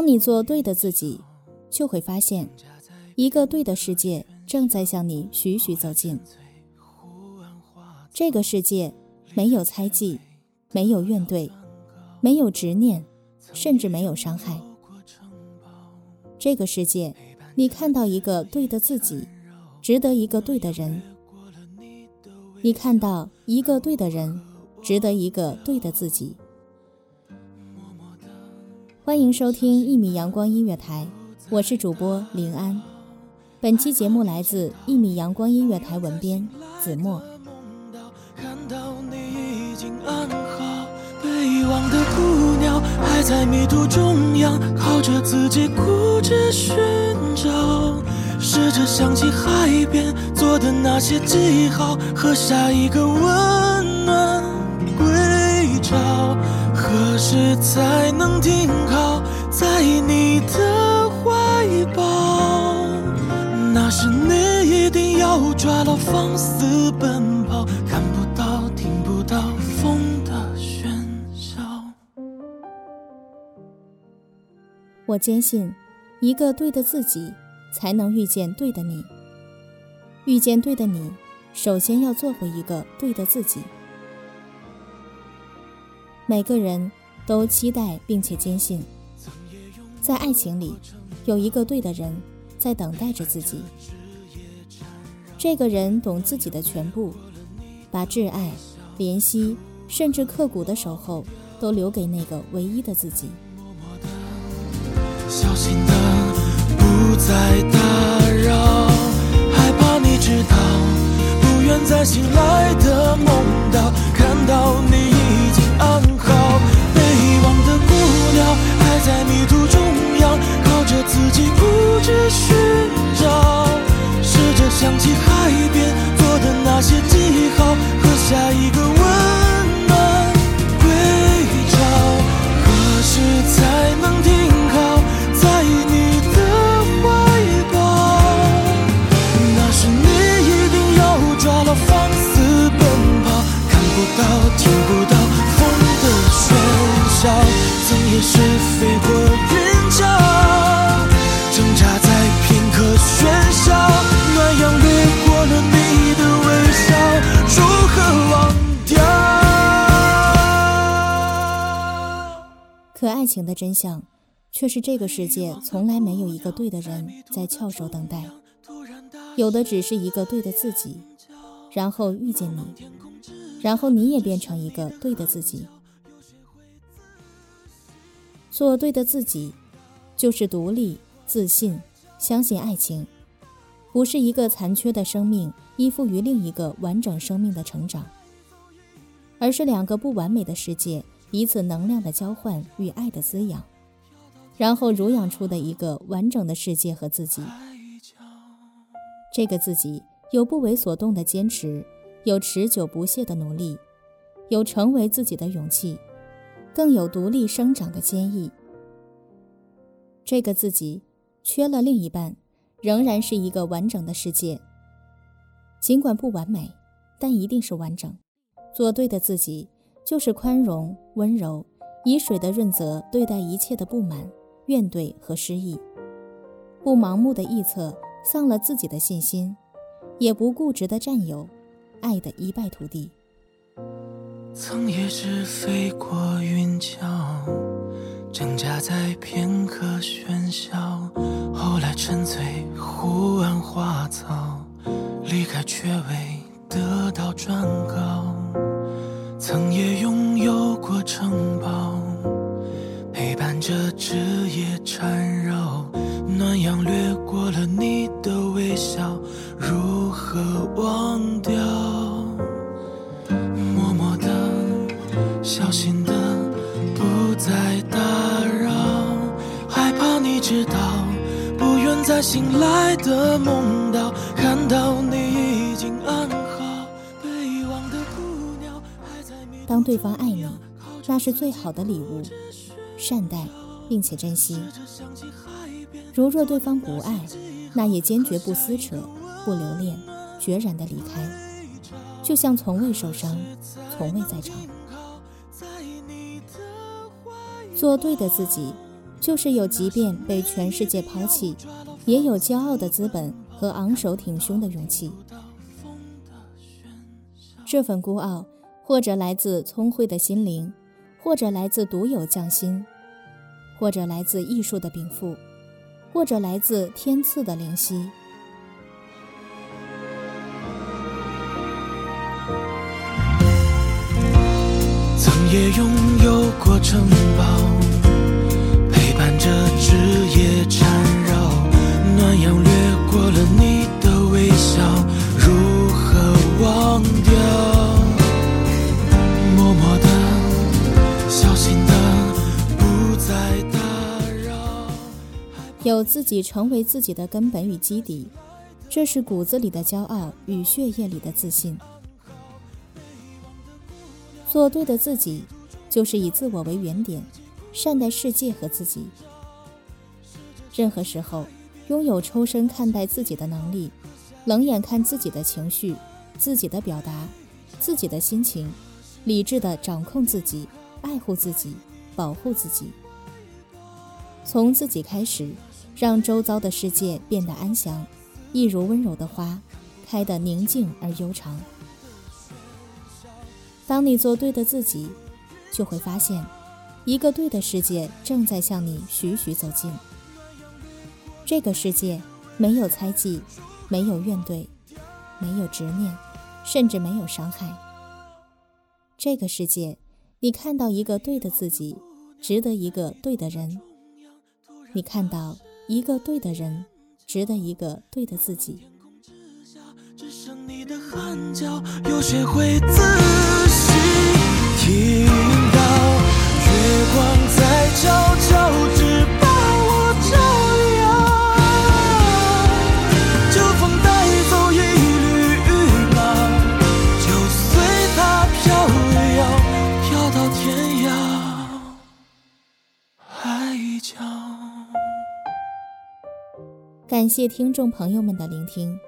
当你做对的自己，就会发现，一个对的世界正在向你徐徐走近。这个世界没有猜忌，没有怨怼，没有执念，甚至没有伤害。这个世界，你看到一个对的自己，值得一个对的人。你看到一个对的人，值得一个对的自己。欢迎收听一米阳光音乐台，我是主播林安。本期节目来自一米阳光音乐台文编子墨。看到你已经安好，被遗忘的姑娘还在迷途中央，靠着自己固执寻找，试着想起海边做的那些记号，和下一个吻放肆奔跑，看不到听不到风的喧嚣。我坚信，一个对的自己，才能遇见对的你。遇见对的你，首先要做回一个对的自己。每个人都期待并且坚信，在爱情里有一个对的人在等待着自己。这个人懂自己的全部，把挚爱、怜惜，甚至刻骨的守候，都留给那个唯一的自己。小心的，不再打扰，害怕你知道，不愿再醒来的梦是飞过云霄，挣扎在片刻喧嚣，暖阳掠过了你的微笑，如何忘掉？可爱情的真相，却是这个世界从来没有一个对的人在翘首等待，有的只是一个对的自己，然后遇见你，然后你也变成一个对的自己。做对的自己，就是独立、自信、相信爱情，不是一个残缺的生命依附于另一个完整生命的成长，而是两个不完美的世界彼此能量的交换与爱的滋养，然后濡养出的一个完整的世界和自己。这个自己有不为所动的坚持，有持久不懈的努力，有成为自己的勇气。更有独立生长的坚毅。这个自己缺了另一半，仍然是一个完整的世界。尽管不完美，但一定是完整。做对的自己，就是宽容、温柔，以水的润泽对待一切的不满、怨怼和失意，不盲目的臆测，丧了自己的信心，也不固执的占有，爱的一败涂地。曾也是飞过云霄，挣扎在片刻喧嚣，后来沉醉湖岸花草，离开却未得到转告。曾也拥有过城堡，陪伴着枝叶缠绕，暖阳掠过了当对方爱你，那是最好的礼物。善待并且珍惜。如若对方不爱，那也坚决不撕扯、不留恋，决然的离开，就像从未受伤，从未在场。做对的自己，就是有即便被全世界抛弃，也有骄傲的资本和昂首挺胸的勇气。这份孤傲，或者来自聪慧的心灵，或者来自独有匠心，或者来自艺术的禀赋，或者来自天赐的灵犀。也拥有过城堡，陪伴着枝叶缠绕，暖阳掠过了你的微笑，如何忘掉？默默的，小心的，不再打扰。有自己成为自己的根本与基底，这是骨子里的骄傲与血液里的自信。做对的自己，就是以自我为原点，善待世界和自己。任何时候，拥有抽身看待自己的能力，冷眼看自己的情绪、自己的表达、自己的心情，理智的掌控自己，爱护自己，保护自己。从自己开始，让周遭的世界变得安详，一如温柔的花，开得宁静而悠长。当你做对的自己，就会发现，一个对的世界正在向你徐徐走近。这个世界没有猜忌，没有怨怼，没有执念，甚至没有伤害。这个世界，你看到一个对的自己，值得一个对的人；你看到一个对的人，值得一个对的自己。只剩你的汗脚，有谁会仔细听到？月光在悄悄，只把我照亮。就风带走一缕羽毛，就随它飘摇，飘到天涯海角。感谢听众朋友们的聆听，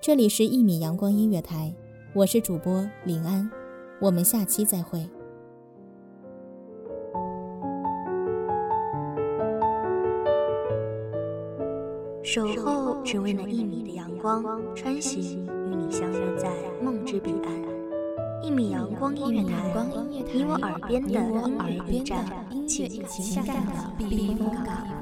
这里是《一米阳光音乐台》，我是主播林安，我们下期再会。守候只为那一米的阳光，穿行与你相约在梦之彼岸。一米阳光音乐台，你我耳边的音乐驿站，情感的避风港。